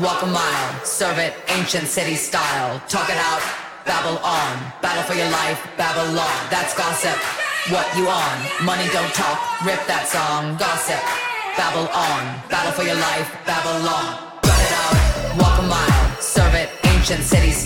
walk a mile, serve it ancient city style. Talk it out, babble on. Battle for your life, Babylon. That's gossip. What you on? Money don't talk. Rip that song. Gossip. Babble on. Battle for your life, Babylon. Run it out, walk a mile, serve it ancient city style.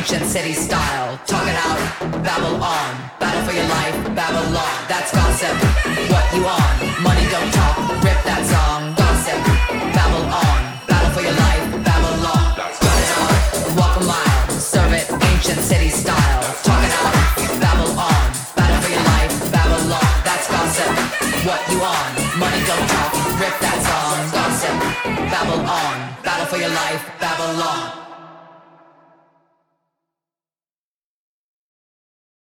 ancient city style. Talk it out, babble on. Battle for your life, Babylon. That's gossip. What you on? Money don't talk. Rip that song. Gossip. Babble on. Battle for your life, Babylon. Run it out, walk a mile, serve it ancient city style. Talk it out, babble on. Battle for your life, Babylon. That's gossip. What you on? Money don't talk. Rip that song. Gossip. Babble on. Battle for your life, Babylon.